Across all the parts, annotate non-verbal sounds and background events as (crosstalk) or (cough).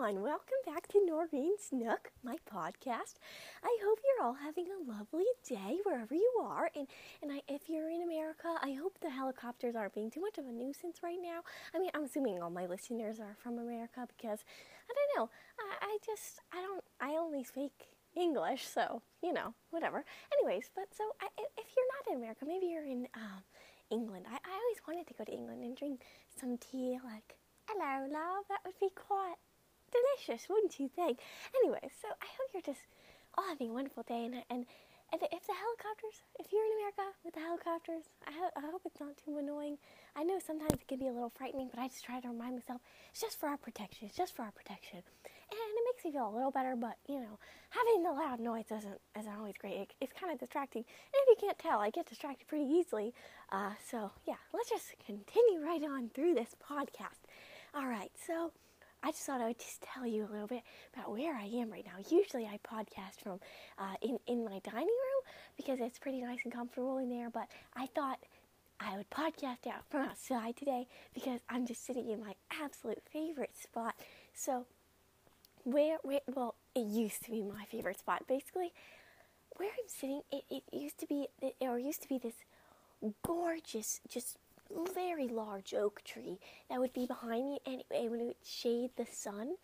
everyone. Welcome back to Noreen's Nook, my podcast. I hope you're all having a lovely day wherever you are. And, and I, if you're in America, I hope the helicopters aren't being too much of a nuisance right now. I mean, I'm assuming all my listeners are from America because, I don't know, I, I just, I don't, I only speak English, so, you know, whatever. Anyways, but so I, if you're not in America, maybe you're in um, England. I, I always wanted to go to England and drink some tea like Hello, love. That would be quite delicious, wouldn't you think? Anyway, so I hope you're just all having a wonderful day. And, and, if the helicopters, if you're in America with the helicopters, I, ho- I hope it's not too annoying. I know sometimes it can be a little frightening, but I just try to remind myself it's just for our protection. It's just for our protection. And it makes me feel a little better, but you know, having the loud noise isn't, isn't always great. It, it's kind of distracting. And if you can't tell, I get distracted pretty easily. Uh, so, yeah, let's just continue right on through this podcast. All right, so I just thought I would just tell you a little bit about where I am right now. Usually I podcast from uh, in, in my dining room because it's pretty nice and comfortable in there, but I thought I would podcast out from outside today because I'm just sitting in my absolute favorite spot. So, where, where well, it used to be my favorite spot. Basically, where I'm sitting, it, it used to be, it, or used to be this gorgeous, just very large oak tree that would be behind me anyway and it would shade the sun.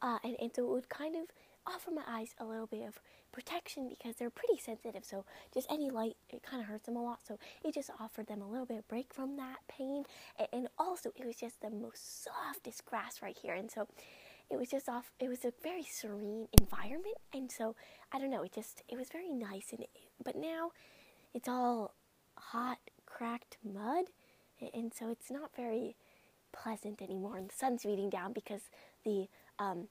Uh, and, and so it would kind of offer my eyes a little bit of protection because they're pretty sensitive. So just any light, it kind of hurts them a lot. So it just offered them a little bit of break from that pain. And, and also, it was just the most softest grass right here. And so it was just off, it was a very serene environment. And so, I don't know, it just, it was very nice. And But now it's all hot, cracked mud and so it's not very pleasant anymore. And the sun's beating down because the um,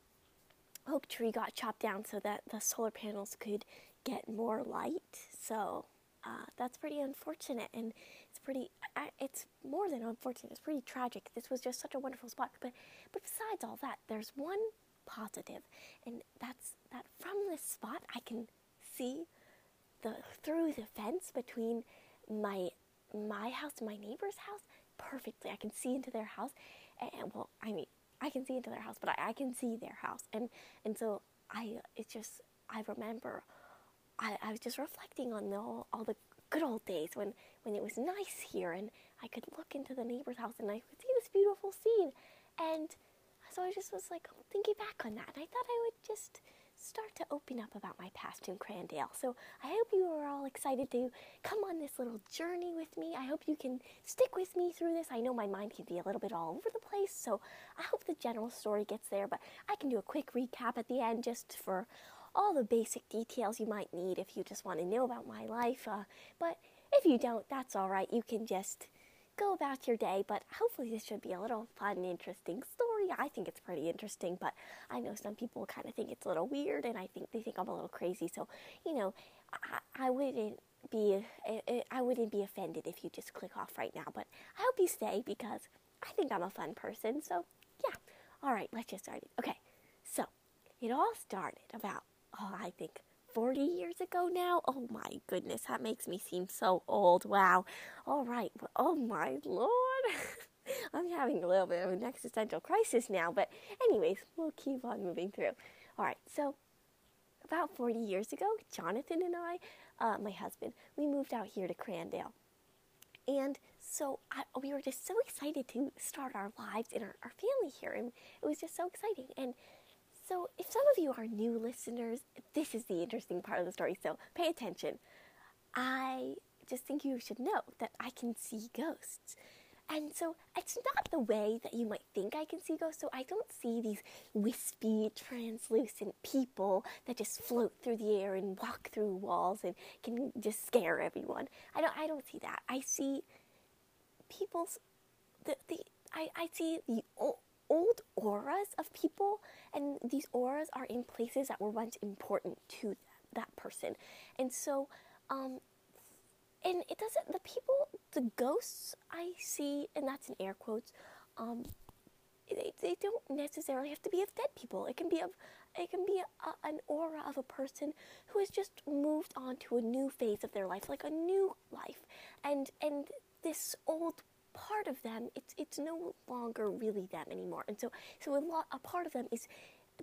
oak tree got chopped down so that the solar panels could get more light. So uh, that's pretty unfortunate, and it's pretty. it's more than unfortunate. It's pretty tragic. This was just such a wonderful spot. But but besides all that, there's one positive, and that's that from this spot I can see the through the fence between my my house and my neighbor's house perfectly. I can see into their house, and well, I mean, I can see into their house, but I, I can see their house, and and so I, it's just I remember, I, I was just reflecting on the, all, all the good old days when when it was nice here, and I could look into the neighbor's house and I could see this beautiful scene, and so I just was like thinking back on that, and I thought I would just start to open up about my past in Crandale. So I hope you are all excited to come on this little journey with me. I hope you can stick with me through this. I know my mind can be a little bit all over the place, so I hope the general story gets there, but I can do a quick recap at the end just for all the basic details you might need if you just want to know about my life. Uh, but if you don't, that's all right. You can just go about your day, but hopefully this should be a little fun, interesting story I think it's pretty interesting, but I know some people kind of think it's a little weird, and I think they think I'm a little crazy. So, you know, I, I wouldn't be I wouldn't be offended if you just click off right now. But I hope you stay because I think I'm a fun person. So, yeah. All right, let's get started. Okay, so it all started about oh, I think 40 years ago now. Oh my goodness, that makes me seem so old. Wow. All right. Oh my lord. (laughs) I'm having a little bit of an existential crisis now, but anyways, we'll keep on moving through. All right, so about 40 years ago, Jonathan and I, uh, my husband, we moved out here to Crandale. And so I, we were just so excited to start our lives and our, our family here, and it was just so exciting. And so, if some of you are new listeners, this is the interesting part of the story, so pay attention. I just think you should know that I can see ghosts. And so it's not the way that you might think I can see ghosts. So I don't see these wispy, translucent people that just float through the air and walk through walls and can just scare everyone. I don't. I don't see that. I see people's the the. I, I see the old, auras of people, and these auras are in places that were once important to that, that person, and so um, and it doesn't the people the ghosts i see and that's in air quotes um they, they don't necessarily have to be of dead people. It can be of it can be a, a, an aura of a person who has just moved on to a new phase of their life like a new life. And and this old part of them it's it's no longer really them anymore and so so a lot a part of them is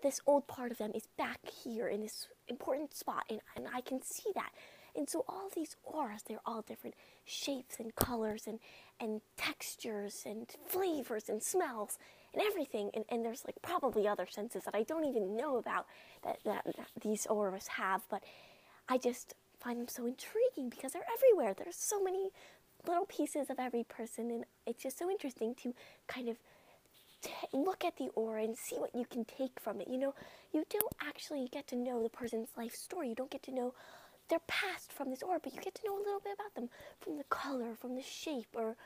this old part of them is back here in this important spot, and, and I can see that. And so all these auras, they're all different shapes and colors and, and textures and flavors and smells and everything. And, and there's like probably other senses that I don't even know about that, that, that these auras have, but I just find them so intriguing because they're everywhere. There's so many little pieces of every person, and it's just so interesting to kind of look at the aura and see what you can take from it. You know, you don't actually get to know the person's life story. You don't get to know their past from this aura, but you get to know a little bit about them from the color, from the shape, or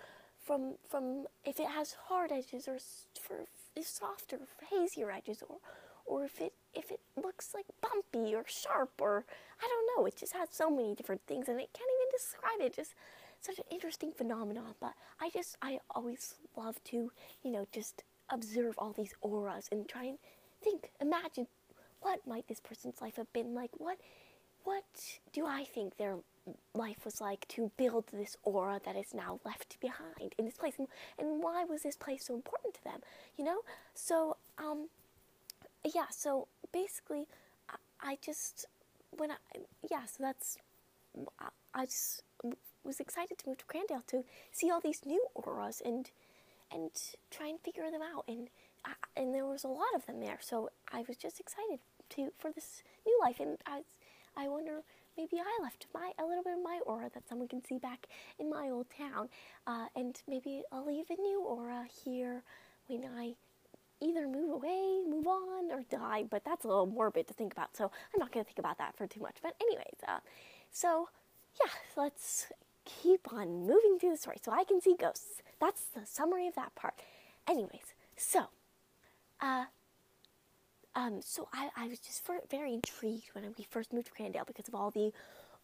from from if it has hard edges or for softer, hazier edges, or or if it if it looks like bumpy or sharp or I don't know. It just has so many different things, and it can't even describe it. Just such an interesting phenomenon. But I just I always love to you know just observe all these auras and try and think, imagine what might this person's life have been like. What what do I think their life was like to build this aura that is now left behind in this place and, and why was this place so important to them you know so um yeah so basically I, I just when I yeah so that's I, I just was excited to move to Crandale to see all these new auras and and try and figure them out. And I, and there was a lot of them there. So I was just excited to for this new life. And I I wonder maybe I left my a little bit of my aura that someone can see back in my old town, uh, and maybe I'll leave a new aura here when I either move away, move on, or die. But that's a little morbid to think about, so I'm not going to think about that for too much. But anyways, uh, so yeah, let's keep on moving through the story so I can see ghosts. That's the summary of that part. Anyways, so uh, um, so I, I was just very intrigued when we first moved to Crandale because of all the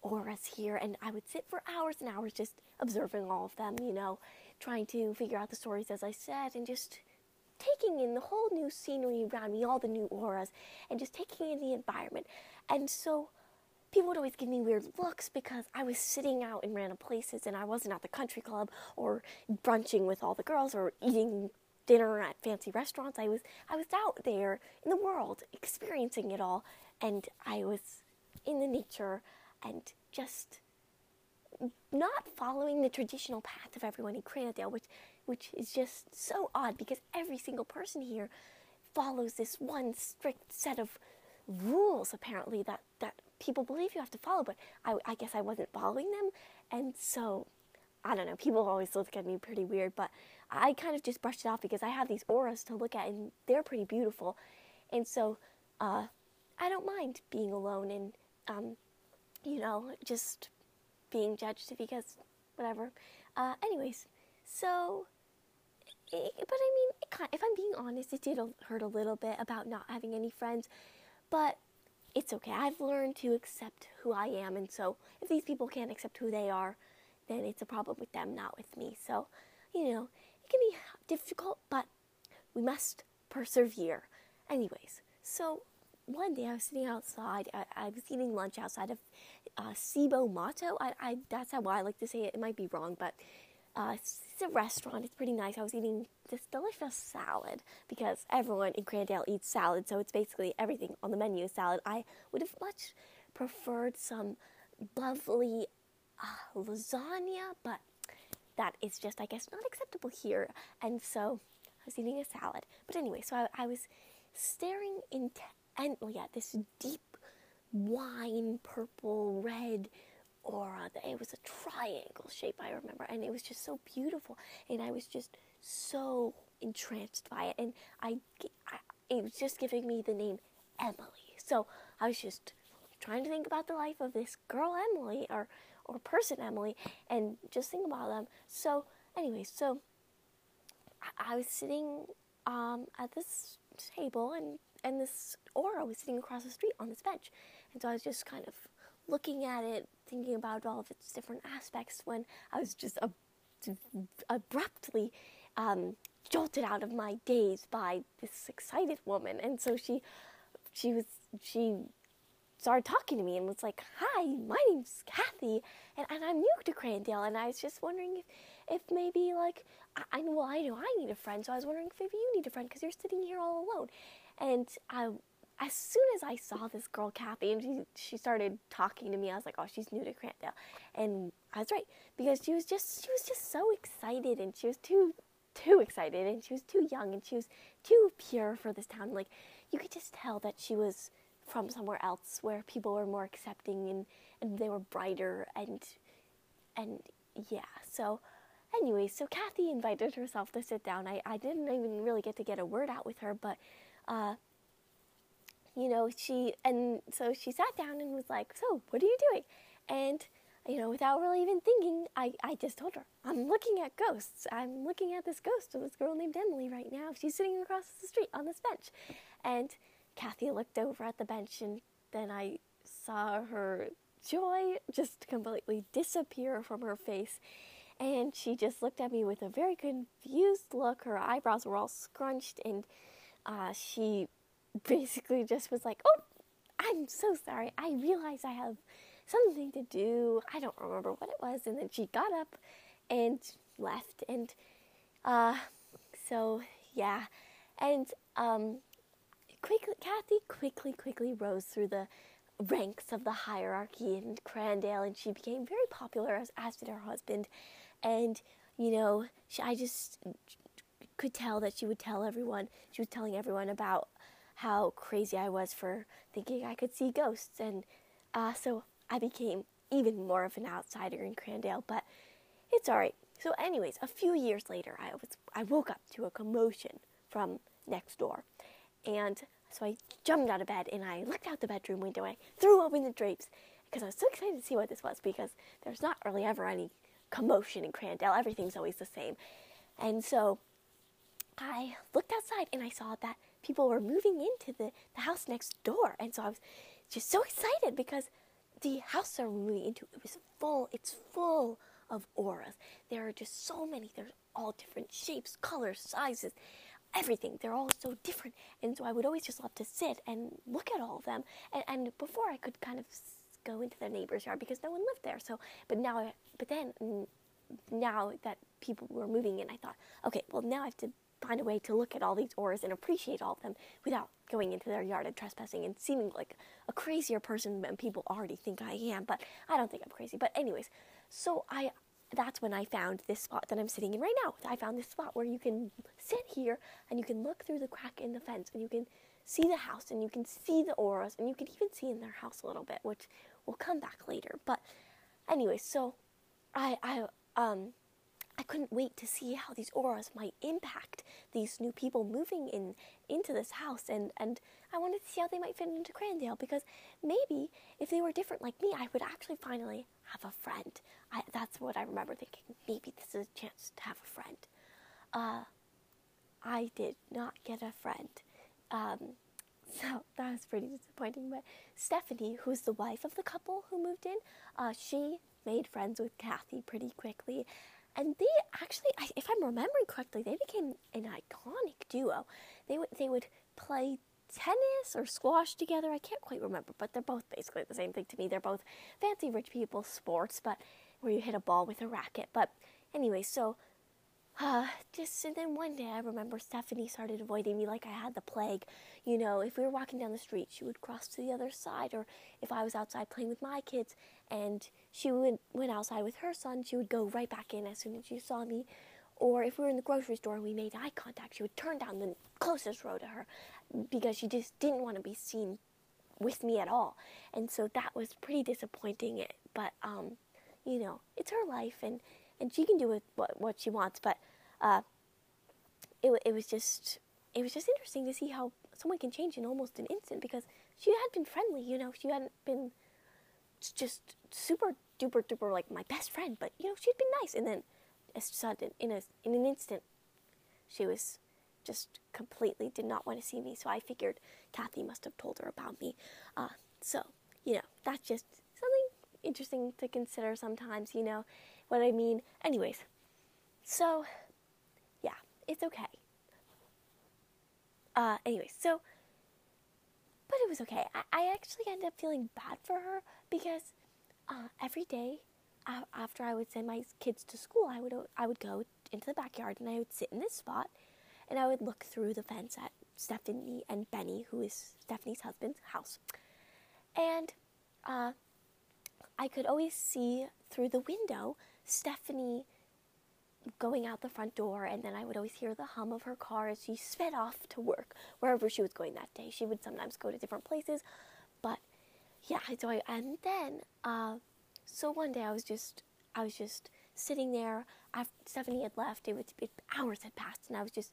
auras here, and I would sit for hours and hours just observing all of them, you know, trying to figure out the stories as I said, and just taking in the whole new scenery around me, all the new auras, and just taking in the environment. And so people would always give me weird looks because I was sitting out in random places and I wasn't at the country club or brunching with all the girls or eating dinner at fancy restaurants. I was I was out there in the world experiencing it all and I was in the nature and just not following the traditional path of everyone in Crandale, which which is just so odd because every single person here follows this one strict set of rules apparently that that people believe you have to follow but I, I guess I wasn't following them and so I don't know people always look at me pretty weird but I kind of just brushed it off because I have these auras to look at and they're pretty beautiful. And so uh, I don't mind being alone and, um, you know, just being judged because whatever. Uh, anyways, so, but I mean, if I'm being honest, it did hurt a little bit about not having any friends, but it's okay. I've learned to accept who I am, and so if these people can't accept who they are, then it's a problem with them, not with me. So, you know, it can be difficult, but we must persevere. Anyways, so one day I was sitting outside. I, I was eating lunch outside of uh, Cibo Matto. I, I, that's how I like to say it. It might be wrong, but uh, it's a restaurant. It's pretty nice. I was eating this delicious salad because everyone in Crandale eats salad, so it's basically everything on the menu is salad. I would have much preferred some lovely uh, lasagna, but that is just, I guess, not acceptable here. And so I was eating a salad. But anyway, so I, I was staring intently at this deep wine, purple, red aura. It was a triangle shape, I remember. And it was just so beautiful. And I was just so entranced by it. And I, I it was just giving me the name Emily. So I was just trying to think about the life of this girl Emily, or or person Emily and just think about them. So, anyway, so I, I was sitting um, at this table and, and this aura was sitting across the street on this bench. And so I was just kind of looking at it, thinking about all of its different aspects when I was just ab- abruptly um, jolted out of my daze by this excited woman. And so she, she was, she started talking to me and was like, "Hi, my name's Kathy, and, and I'm new to Crandale, and I was just wondering if, if maybe like I, I well I know I need a friend, so I was wondering if maybe you need a friend because you're sitting here all alone." And I as soon as I saw this girl Kathy and she she started talking to me, I was like, oh, she's new to Crandale, and I was right because she was just she was just so excited and she was too too excited and she was too young and she was too pure for this town. Like you could just tell that she was from somewhere else where people were more accepting and and they were brighter and and yeah. So anyway, so Kathy invited herself to sit down. I I didn't even really get to get a word out with her, but. Uh, you know, she, and so she sat down and was like, So, what are you doing? And, you know, without really even thinking, I, I just told her, I'm looking at ghosts. I'm looking at this ghost of this girl named Emily right now. She's sitting across the street on this bench. And Kathy looked over at the bench, and then I saw her joy just completely disappear from her face. And she just looked at me with a very confused look. Her eyebrows were all scrunched, and uh, she basically just was like, "Oh, I'm so sorry. I realize I have something to do. I don't remember what it was." And then she got up and left. And uh, so yeah, and um, quickly, Kathy quickly, quickly rose through the ranks of the hierarchy in Crandale, and she became very popular as as did her husband. And you know, she, I just could tell that she would tell everyone. She was telling everyone about how crazy I was for thinking I could see ghosts. And uh, so I became even more of an outsider in Crandale, but it's all right. So, anyways, a few years later, I was I woke up to a commotion from next door, and so I jumped out of bed and I looked out the bedroom window I threw open the drapes because I was so excited to see what this was because there's not really ever any commotion in Crandale. Everything's always the same, and so I looked outside and I saw that people were moving into the, the house next door. And so I was just so excited because the house they were moving into, it was full, it's full of auras. There are just so many. There's all different shapes, colors, sizes, everything. They're all so different. And so I would always just love to sit and look at all of them. And, and before I could kind of go into their neighbor's yard because no one lived there. So, but now, I, but then now that people were moving in, I thought, okay, well now I have to find a way to look at all these auras and appreciate all of them without going into their yard and trespassing and seeming like a crazier person than people already think I am. But I don't think I'm crazy. But anyways, so I that's when I found this spot that I'm sitting in right now. I found this spot where you can sit here and you can look through the crack in the fence and you can see the house and you can see the auras and you can even see in their house a little bit, which will come back later. But anyway, so I I um I couldn't wait to see how these auras might impact these new people moving in into this house and, and I wanted to see how they might fit into Crandale because maybe if they were different like me, I would actually finally have a friend. I, that's what I remember thinking. Maybe this is a chance to have a friend. Uh, I did not get a friend. Um, (laughs) so that was pretty disappointing. But Stephanie, who's the wife of the couple who moved in, uh, she made friends with Kathy pretty quickly and they actually, if I'm remembering correctly, they became an iconic duo. They would they would play tennis or squash together. I can't quite remember, but they're both basically the same thing to me. They're both fancy rich people sports, but where you hit a ball with a racket. But anyway, so uh, just and then one day I remember Stephanie started avoiding me like I had the plague. You know, if we were walking down the street, she would cross to the other side, or if I was outside playing with my kids and she would went outside with her son, she would go right back in as soon as she saw me. Or if we were in the grocery store and we made eye contact, she would turn down the closest row to her because she just didn't want to be seen with me at all. And so that was pretty disappointing. But um, you know, it's her life and and she can do with what, what she wants. But uh, it it was just it was just interesting to see how someone can change in almost an instant because she had been friendly, you know, she hadn't been just super duper duper like my best friend, but you know she'd been nice, and then a sudden in a in an instant, she was just completely did not want to see me. So I figured Kathy must have told her about me. Uh, so you know that's just interesting to consider sometimes. You know what I mean? Anyways, so yeah, it's okay. Uh, anyways, so, but it was okay. I, I actually ended up feeling bad for her because uh, every day after I would send my kids to school, I would I would go into the backyard and I would sit in this spot and I would look through the fence at Stephanie and Bennie, who is Stephanie's husband's house. And uh, I could always see through the window Stephanie going out the front door, and then I would always hear the hum of her car as she sped off to work, wherever she was going that day. She would sometimes go to different places, but yeah, so I, and then, uh, so one day I was just, I was just sitting there after Stephanie had left. It was it, hours had passed, and I was just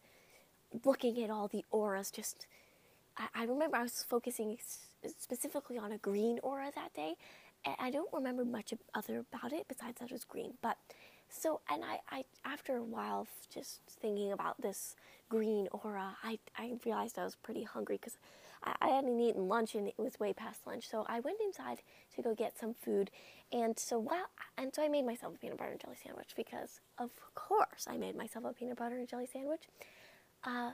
looking at all the auras. Just, I, I remember I was focusing specifically on a green aura that day. I don't remember much other about it besides that it was green. But so, and I, I after a while just thinking about this green aura, I, I realized I was pretty hungry because I, I hadn't eaten lunch and it was way past lunch. So I went inside to go get some food. And so while, and so I made myself a peanut butter and jelly sandwich because, of course, I made myself a peanut butter and jelly sandwich. Uh,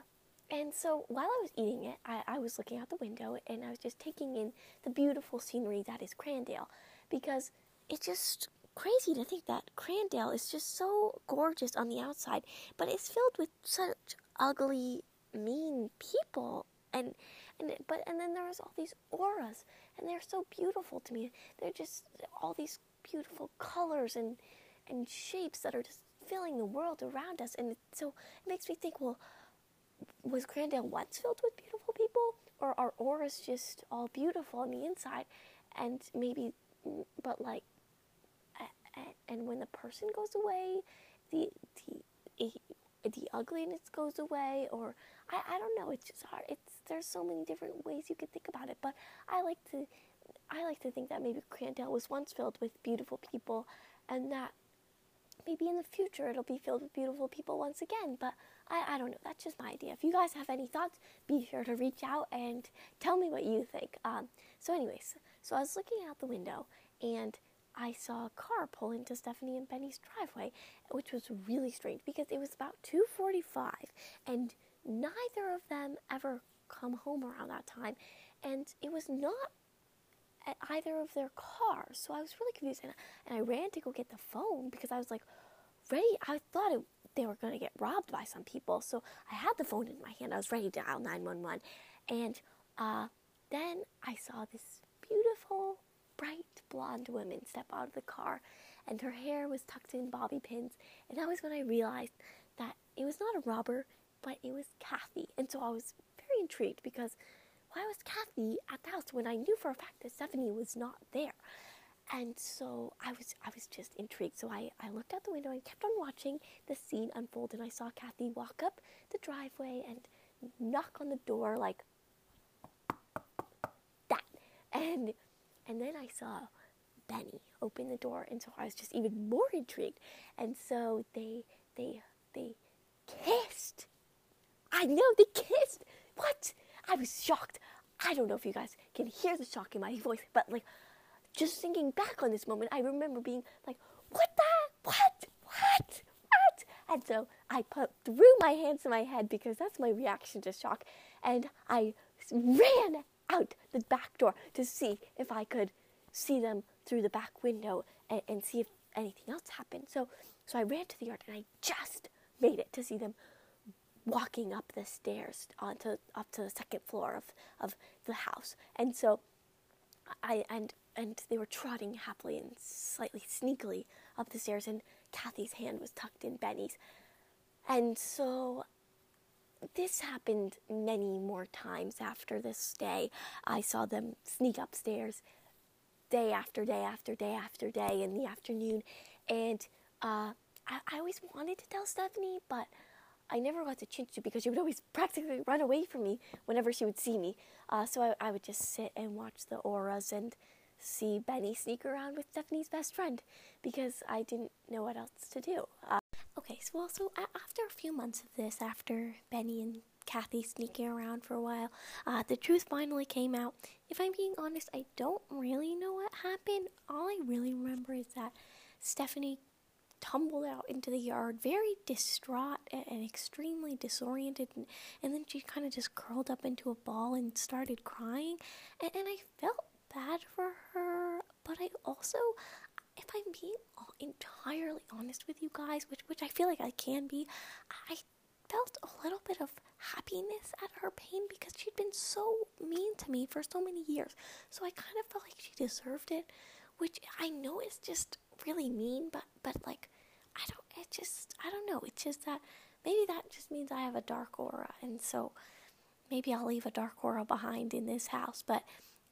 and so while I was eating it, I, I was looking out the window and I was just taking in the beautiful scenery that is Crandale because it's just crazy to think that Crandale is just so gorgeous on the outside, but it's filled with such ugly, mean people. And and but and then there's all these auras, and they're so beautiful to me. They're just all these beautiful colors and and shapes that are just filling the world around us. And so it makes me think, well, was Crandale once filled with beautiful people, or are auras just all beautiful on the inside, and maybe, but like, and when the person goes away, the the eh, the ugliness goes away, or I, I don't know. It's just hard. It's there's so many different ways you could think about it, but I like to I like to think that maybe Crandale was once filled with beautiful people, and that maybe in the future it'll be filled with beautiful people once again. But I, I don't know. That's just my idea. If you guys have any thoughts, be sure to reach out and tell me what you think. Um, so, anyways, so I was looking out the window and I saw a car pull into Stephanie and Bennie's driveway, which was really strange because it was about 2:45 and neither of them ever come home around that time and it was not at either of their cars. So I was really confused and, and I ran to go get the phone because I was like ready. I thought it, they were going to get robbed by some people. So I had the phone in my hand. I was ready to dial 911 and uh, then I saw this beautiful bright blonde woman step out of the car and her hair was tucked in bobby pins. And that was when I realized that it was not a robber, but it was Kathy. And so I was very intrigued because why was Kathy at the house when I knew for a fact that Stephanie was not there? And so I was I was just intrigued. So I, I looked out the window and kept on watching the scene unfold and I saw Kathy walk up the driveway and knock on the door like that. And and then I saw Bennie open the door, and so I was just even more intrigued. And so they they they kissed. I know they kissed. What? I was shocked. I don't know if you guys can hear the shock in my voice, but like just thinking back on this moment, I remember being like, "What the? What? What? What?" And so I put threw my hands to my head because that's my reaction to shock, and I ran out the back door to see if I could see them through the back window and, and see if anything else happened. So, so I ran to the yard and I just made it to see them walking up the stairs onto up to the second floor of, of the house. And so I and and they were trotting happily and slightly sneakily up the stairs and Kathy's hand was tucked in Bennie's. And so this happened many more times after this day. I saw them sneak upstairs day after day after day after day in the afternoon. And uh, I, I always wanted to tell Stephanie, but I never got the chance to because she would always (laughs) practically run away from me whenever she would see me. Uh, so I, I would just sit and watch the auras and see Bennie sneak around with Stephanie's best friend because I didn't know what else to do. Uh, Okay, so well, so after a few months of this, after Bennie and Kathy sneaking around for a while, uh, the truth finally came out. If I'm being honest, I don't really know what happened. All I really remember is that Stephanie tumbled out into the yard, very distraught and, extremely disoriented, and, and then she kind of just curled up into a ball and started crying. And, and I felt bad for her, but I also if I'm being entirely honest with you guys, which which I feel like I can be, I felt a little bit of happiness at her pain because she'd been so mean to me for so many years. So I kind of felt like she deserved it, which I know is just really mean, but but like I don't it just I don't know. It's just that maybe that just means I have a dark aura and so maybe I'll leave a dark aura behind in this house, but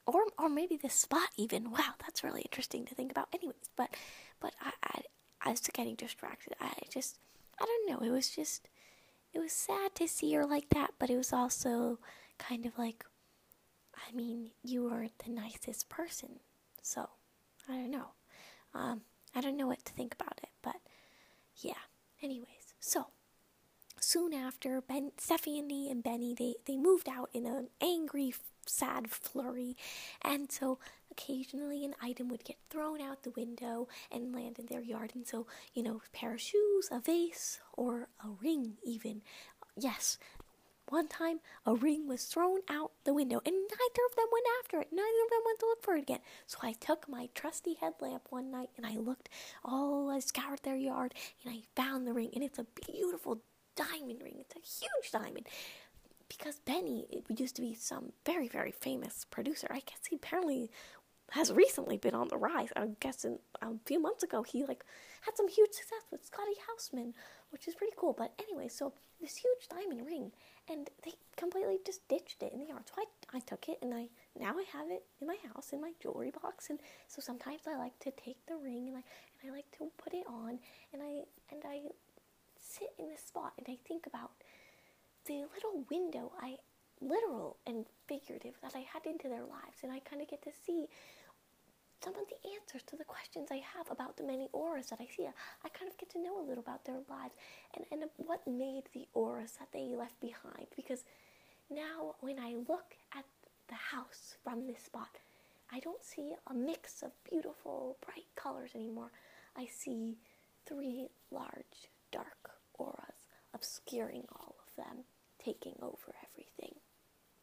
or or maybe this spot even. Wow, that's really interesting to think about. Anyways, but but I I, I was getting distracted. I just I don't know. It was just it was sad to see her like that, but it was also kind of like I mean, you weren't the nicest person. So, I don't know. Um, I don't know what to think about it, but yeah. Anyways, so soon after, Ben, Stephanie and Bennie they they moved out in an angry, sad flurry, and so occasionally an item would get thrown out the window and land in their yard, and so you know, a pair of shoes, a vase, or a ring, even. Yes, one time, a ring was thrown out the window, and neither of them went after it. Neither of them went to look for it again. So I took my trusty headlamp one night and I looked all, I scoured their yard, and I found the ring, and it's a beautiful diamond ring. It's a huge diamond. Because Bennie it used to be some very, very famous producer. I guess he apparently has recently been on the rise. I guess a few months ago he like had some huge success with Scotty Hausmann, which is pretty cool. But anyway, so this huge diamond ring, and they completely just ditched it in the yard. So I, I took it, and I now I have it in my house in my jewelry box. And so sometimes I like to take the ring and I and I like to put it on, and I and I sit in this spot and I think about the little window I literal and figurative that I had into their lives, and I kind of get to see some of the answers to the questions I have about the many auras that I see. I kind of get to know a little about their lives and, and what made the auras that they left behind. Because now, when I look at the house from this spot, I don't see a mix of beautiful, bright colors anymore. I see three large, dark auras obscuring all of them, taking over everything.